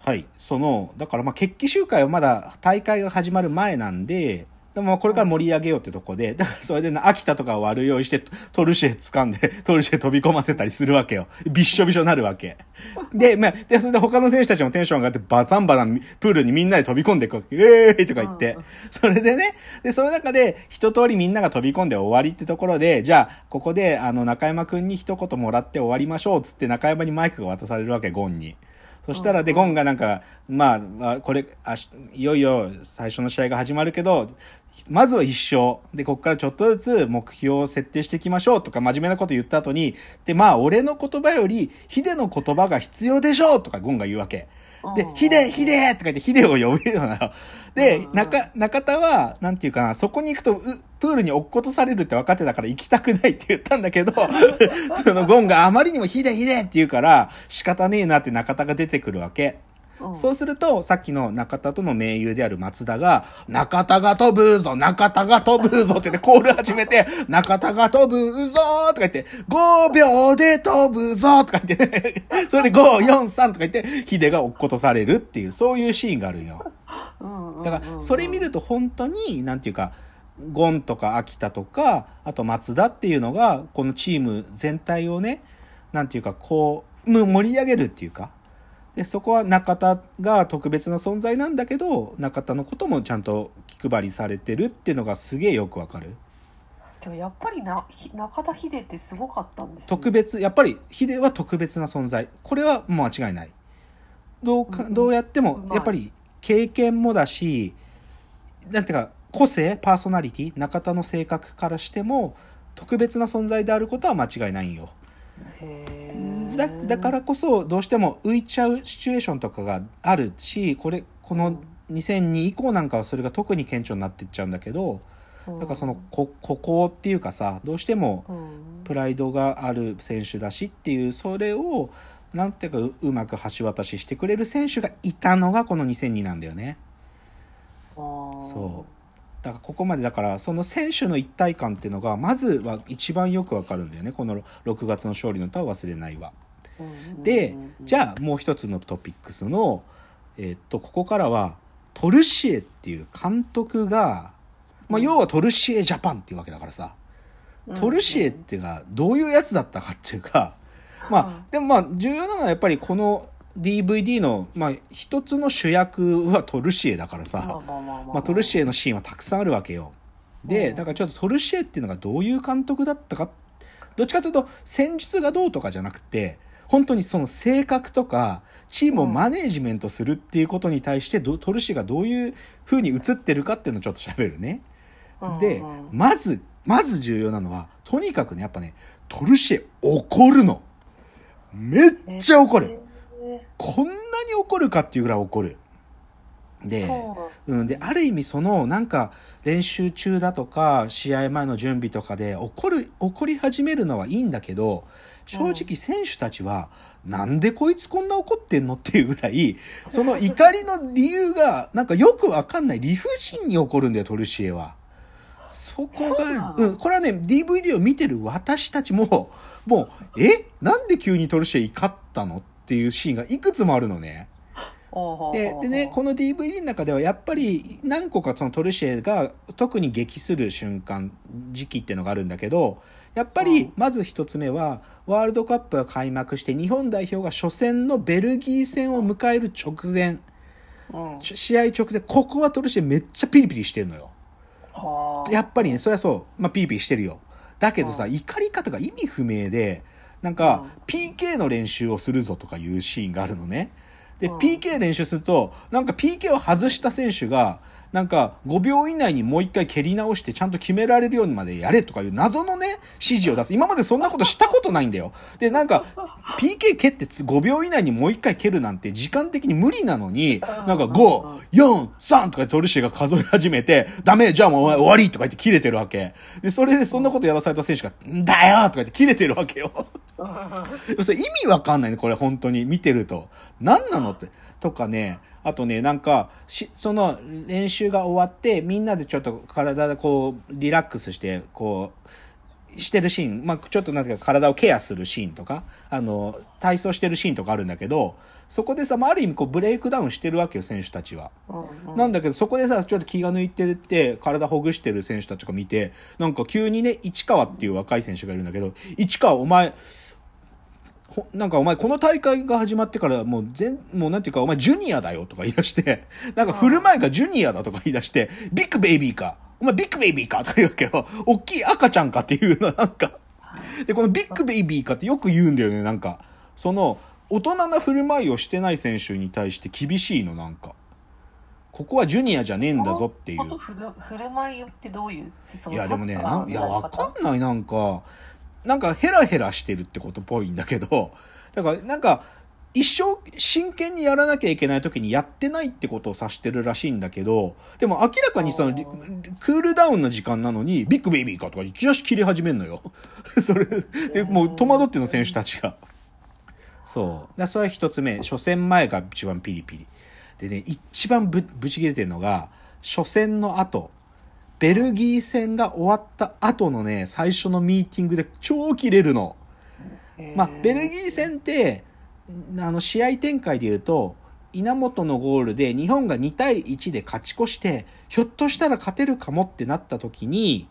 はい。その、だからまあ決起集会はまだ大会が始まる前なんで、でもこれから盛り上げようってとこで、だからそれでな秋田とかを割る用意して、トルシエ掴んで、トルシエ飛び込ませたりするわけよ。びっしょびしょになるわけ。で、まあ、で、それで他の選手たちもテンション上がって、バタンバタンプールにみんなで飛び込んでいくわけ。えーイとか言って。それでね、で、その中で一通りみんなが飛び込んで終わりってところで、じゃあ、ここで、あの、中山くんに一言もらって終わりましょうっつって中山にマイクが渡されるわけ、ゴンに。そしたら、で、ゴンがなんか、まあまあ、これ、あし、いよいよ最初の試合が始まるけど、まずは一勝。で、こっからちょっとずつ目標を設定していきましょうとか真面目なこと言った後に、で、まあ、俺の言葉より、ヒデの言葉が必要でしょうとかゴンが言うわけ。で、ヒデ、ヒデとか言ってヒデを呼べるのよ。で、中、中田は、なんていうかな、そこに行くと、うプールに落っことされるって分かってたから行きたくないって言ったんだけど、そのゴンがあまりにもヒデヒデって言うから、仕方ねえなって中田が出てくるわけ。そうすると、さっきの中田との盟友である松田が、中田が飛ぶぞ中田が飛ぶぞって言ってコール始めて、中田が飛ぶぞとか言って、5秒で飛ぶぞとか言って、それで5、4、3とか言って、ヒデが落っことされるっていう、そういうシーンがあるよ。だから、それ見ると本当に、なんていうか、ゴンとか秋田とか、あと松田っていうのが、このチーム全体をね、なんていうか、こう、む盛り上げるっていうか、で、そこは中田が特別な存在なんだけど、中田のこともちゃんと気配りされてるっていうのがすげえよくわかる。でもやっぱりなひ中田秀ってすごかったんですね特別、やっぱりヒデは特別な存在。これはもう間違いない。どうか、うんどうやってもやっぱり経験もだし、なんていうか、個性、パーソナリティ、中田の性格からしても、特別な存在であることは間違いないんよ。へだーだからこそどうしても浮いちゃうシチュエーションとかがあるしこれこの2002以降なんかはそれが特に顕著になっていっちゃうんだけどだからそのこ孤高っていうかさどうしてもうん。プライドがある選手だしっていうそれをなんていうかううまく橋渡ししてくれる選手がいたのがこの2002なんだよね。そうだからここまでだからその選手の一体感っていうのがまずは一番よくわかるんだよね。この6月の勝利の歌は忘れないわ。うんでじゃあもう一つのトピックスの、えっとここからはトルシエっていう監督が、まあ、要はトルシエジャパンっていうわけだからさ、トルシエっていうのがどういうやつだったかっていうか、まあでもまあ重要なのはやっぱりこの DVD の、まあ、一つの主役はトルシエだからさ、まあトルシエのシーンはたくさんあるわけよ。で、うんだからちょっとトルシエっていうのがどういう監督だったか、どっちかというと戦術がどうとかじゃなくて、本当にその性格とか、チームをマネージメントするっていうことに対してど、トルシエがどういう風に映ってるかっていうのをちょっと喋るね。でまず、まず重要なのは、とにかくね、やっぱね、トルシエ怒るの。めっちゃ怒る。えこんなに怒るかっていうぐらい怒る。ーで、そううん、である意味そのなんか練習中だとか試合前の準備とかで怒る怒り始めるのはいいんだけど正直選手たちは、なんでこいつこんな怒ってんのっていうぐらいその怒りの理由がなんかよくわかんない理不尽に怒るんだよトルシエは。そこがうん、これはね DVD を見てる私たちももうえ？なんで急にトルシエ怒ったの？っていうシーンがいくつもあるのね。ででねこの DVD の中ではやっぱり何個かそのトルシエが特に激する瞬間時期っていうのがあるんだけどやっぱうん。りまず一つ目はワールドカップが開幕して日本代表が初戦のベルギー戦を迎える直前。うん。ち試合直前ここはトルシエめっちゃピリピリしてるのよ。はあやっぱりねそれはそう、まあ、ピリピリしてるよ。だけどさ、うん。怒り方が意味不明でなんか、うん。PK の練習をするぞとかいうシーンがあるのね。で、うん。PK 練習するとなんか PK を外した選手がなんか5秒以内にもう一回蹴り直してちゃんと決められるようにまでやれとかいう謎のね指示を出す今までそんなことしたことないんだよでなんか PK 蹴って5秒以内にもう一回蹴るなんて時間的に無理なのになんか5、4、3とかトルシエが数え始めて、ダメ、じゃあもうお前終わりとか言って切れてるわけ。で、それでそんなことやらされた選手が、んだよとか言って切れてるわけよ。それ意味わかんないね、これ本当に見てると。何なのって。とかね、あとね、なんか、し、その練習が終わって、みんなでちょっと体でこう、リラックスして、こう、してるシーン、まあ、ちょっとなんていうか体をケアするシーンとか、あの、体操してるシーンとかあるんだけど、そこでさ、まあ、ある意味こうブレイクダウンしてるわけよ、選手たちは。うんうんなんだけど、そこでさ、ちょっと気が抜いてって、体ほぐしてる選手たちが見て、なんか急にね、市川っていう若い選手がいるんだけど、市川お前、ほなんかお前この大会が始まってからもう全、もうなんていうかお前ジュニアだよとか言い出して、なんか振る舞いがジュニアだとか言い出して、 big baby か、お前 big baby かとか言うわけよ。大きい赤ちゃんかっていうのなんか。で、このビッグベイビーかってよく言うんだよね、なんか。その、大人な振る舞いをしてない選手に対して厳しいの、なんか。ここはジュニアじゃねえんだぞっていう。振る舞いってどういういやでもねいやわかんないなんかなんかヘラヘラしてるってことっぽいんだけど だからなんか一生真剣にやらなきゃいけない時にやってないってことを指してるらしいんだけどでも明らかにそのリクールダウンの時間なのにビッグベイビーかとかいきなし切り始めんのよ。それでもう戸惑ってるの選手たちが。そう。だからそれは一つ目。初戦前が一番ピリピリ。でね一番ぶぶち切れてるのが初戦の後ベルギー戦が終わった後のね最初のミーティングで超切れるの。まあ、ベルギー戦ってあの試合展開でいうと稲本のゴールで日本が2対1で勝ち越してひょっとしたら勝てるかもってなった時に、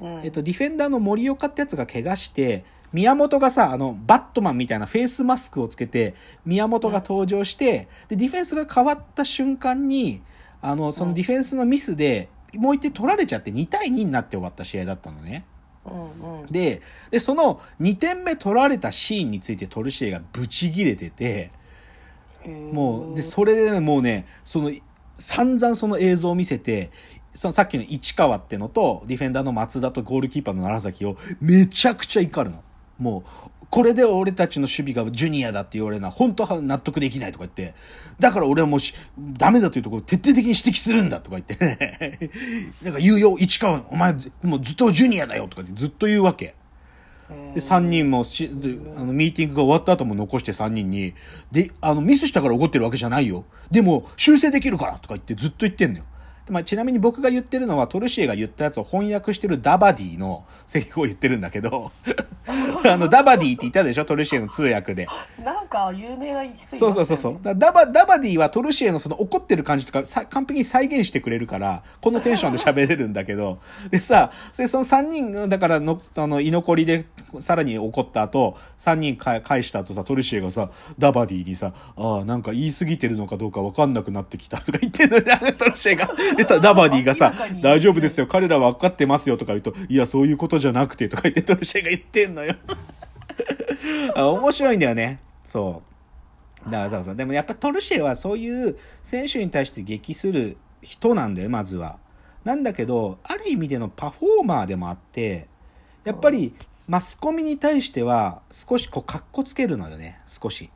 うん。えっと、ディフェンダーの森岡ってやつが怪我して宮本がさあのバットマンみたいなフェイスマスクをつけて宮本が登場してでディフェンスが変わった瞬間にあのそのディフェンスのミスでもう一点取られちゃって2対2になって終わった試合だったのね。うんうんで、で、その2点目取られたシーンについてトルシエがブチギレてて、もう、で、それでね、もうね、その、散々その映像を見せて、そのさっきの市川ってのと、ディフェンダーの松田とゴールキーパーの楢崎をめちゃくちゃ怒るの。もう、これで俺たちの守備がジュニアだって言われるのは本当は納得できないとか言って、だから俺はもうしダメだというところを徹底的に指摘するんだとか言ってね、なんか言うよ、市川、お前もうずっとジュニアだよとかってずっと言うわけ。で、3人もし、であの、ミーティングが終わった後も残して3人に、で、あの、ミスしたから怒ってるわけじゃないよ。でも、修正できるからとか言ってずっと言ってんのよ。でまあ、ちなみに僕が言ってるのは、トルシエが言ったやつを翻訳してるダバディのセリフを言ってるんだけど、あ の、ダバディって言ったでしょ？トルシエの通訳で。なんか有名な人いますねうそうそうそう。だダバ、ダバディはトルシエのその怒ってる感じとかさ完璧に再現してくれるから、このテンションで喋れるんだけど、でさ、でその3人、だからの、あの、居残りでさらに怒った後、3人か返した後さ、トルシエがさ、ダバディにさ、ああ、なんか言い過ぎてるのかどうかわかんなくなってきたとか言ってんのに、トルシエが。で、たダバディがさ大丈夫ですよ、彼らは分かってますよとか言うと、いや、そういうことじゃなくてとか言ってトルシエが言ってんのよ。あ面白いんだよね。そう。だからそうそう。でもやっぱトルシエはそういう選手に対して激する人なんだよ、まずは。なんだけど、ある意味でのパフォーマーでもあって、やっぱりマスコミに対しては少しこう、かっこつけるのよね、少し。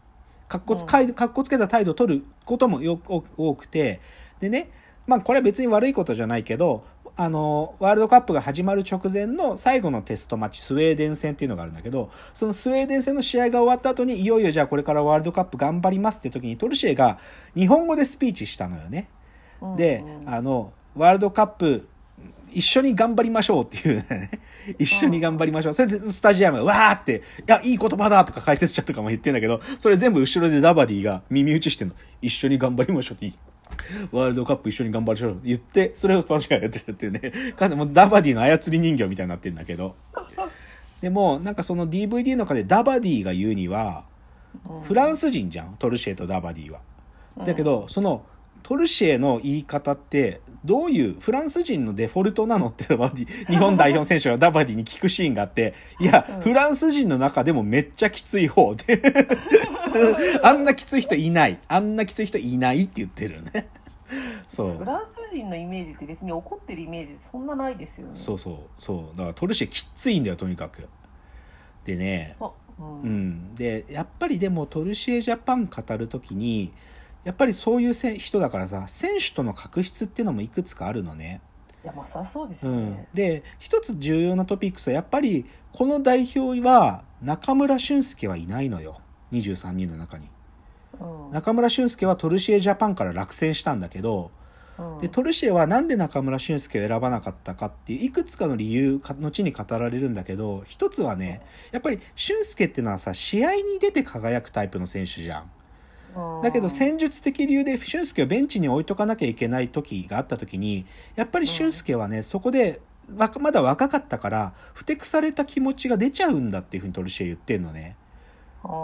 かっこつ,、うんかっこつけた態度を取ることもよく多くて、でね、まあこれは別に悪いことじゃないけど、あの、ワールドカップが始まる直前の最後のテストマッチ、スウェーデン戦っていうのがあるんだけど、そのスウェーデン戦の試合が終わった後に、いよいよじゃあこれからワールドカップ頑張りますっていう時に、トルシエが日本語でスピーチしたのよね。うんでう、んあの、ワールドカップ、一緒に頑張りましょうっていうね。一緒に頑張りましょう。それでスタジアム、わーって、いや、いい言葉だとか解説者とかも言ってんだけど、それ全部後ろでダバディが耳打ちしてんの。一緒に頑張りましょうっていい。ワールドカップ一緒に頑張りましょうって言って、それをパシカがやってるっていうね。かなりもうダバディの操り人形みたいになってるんだけど。でも、なんかその DVD の中でダバディが言うには、フランス人じゃん、トルシエとダバディは。だけど、そのトルシエの言い方ってどういうフランス人のデフォルトなのって 日本代表選手がダバディに聞くシーンがあっていや、うんフランス人の中でもめっちゃきつい方で あんなきつい人いない。あんなきつい人いないって言ってるね。そう。フランス人のイメージって別に怒ってるイメージそんなないですよね。そうそう。そう。だからトルシエきついんだよとにかく。でね。そううん。うん、でやっぱりでもトルシエジャパン語る時にやっぱりそういうせ人だからさ選手との確執っていうのもいくつかあるのね。いやまさそうですうん。よね、、で一つ重要なトピックスはやっぱりこの代表は中村俊輔はいないのよ23人の中に。うん中村俊輔はトルシエジャパンから落選したんだけどうんでトルシエはなんで中村俊輔を選ばなかったかっていういくつかの理由か後に語られるんだけど一つはねやっぱり俊輔っていうのはさ試合に出て輝くタイプの選手じゃん。だけど戦術的理由で俊介をベンチに置いとかなきゃいけない時があった時にやっぱり俊介はねそこでわまだ若かったからふてくされた気持ちが出ちゃうんだっていうふうにトルシエ言ってんのね。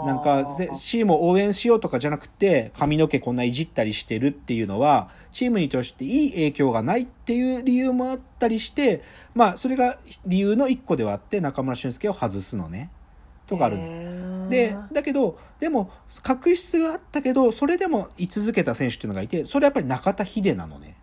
なんかぜチームを応援しようとかじゃなくて髪の毛こんないじったりしてるっていうのはチームにとしていい影響がないっていう理由もあったりしてまあそれが理由の一個ではあって中村俊輔を外すのねとかあるの。でだけどでも確執があったけどそれでも居続けた選手っていうのがいてそれはやっぱり中田秀なのね。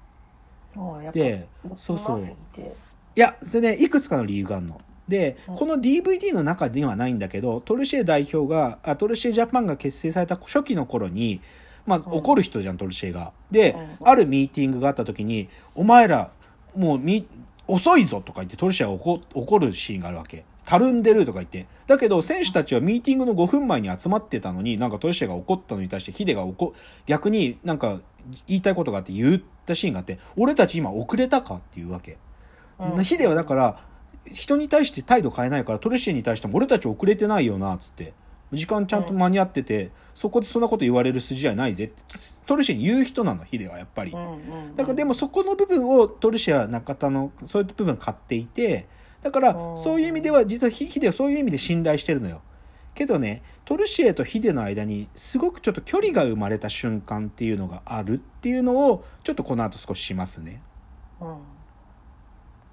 でそうそういやそれねいくつかの理由があるの。で、この DVD の中にはないんだけどトルシエ代表があトルシエジャパンが結成された初期の頃にまあ、怒る人じゃんトルシエが。で、あるミーティングがあった時に「お前らもうみ遅いぞ」とか言ってトルシエが怒怒るシーンがあるわけ。たるんでるとか言って。だけど、選手たちはミーティングの5分前に集まってたのに、なんかトルシエが怒ったのに対して、ヒデが怒、逆になんか言いたいことがあって言ったシーンがあって、俺たち今遅れたかっていうわけ。うんヒデはだから、人に対して態度変えないから、トルシエに対しても俺たち遅れてないよな、つって。時間ちゃんと間に合ってて、そこでそんなこと言われる筋合いないぜって、トルシエに言う人なの、ヒデはやっぱり。だからでもそこの部分をトルシエは中田のそういう部分買っていてだからうんそういう意味では実はヒヒデはそういう意味で信頼してるのよ。けどねトルシエとヒデの間にすごくちょっと距離が生まれた瞬間っていうのがあるっていうのをちょっとこの後少ししますね。うん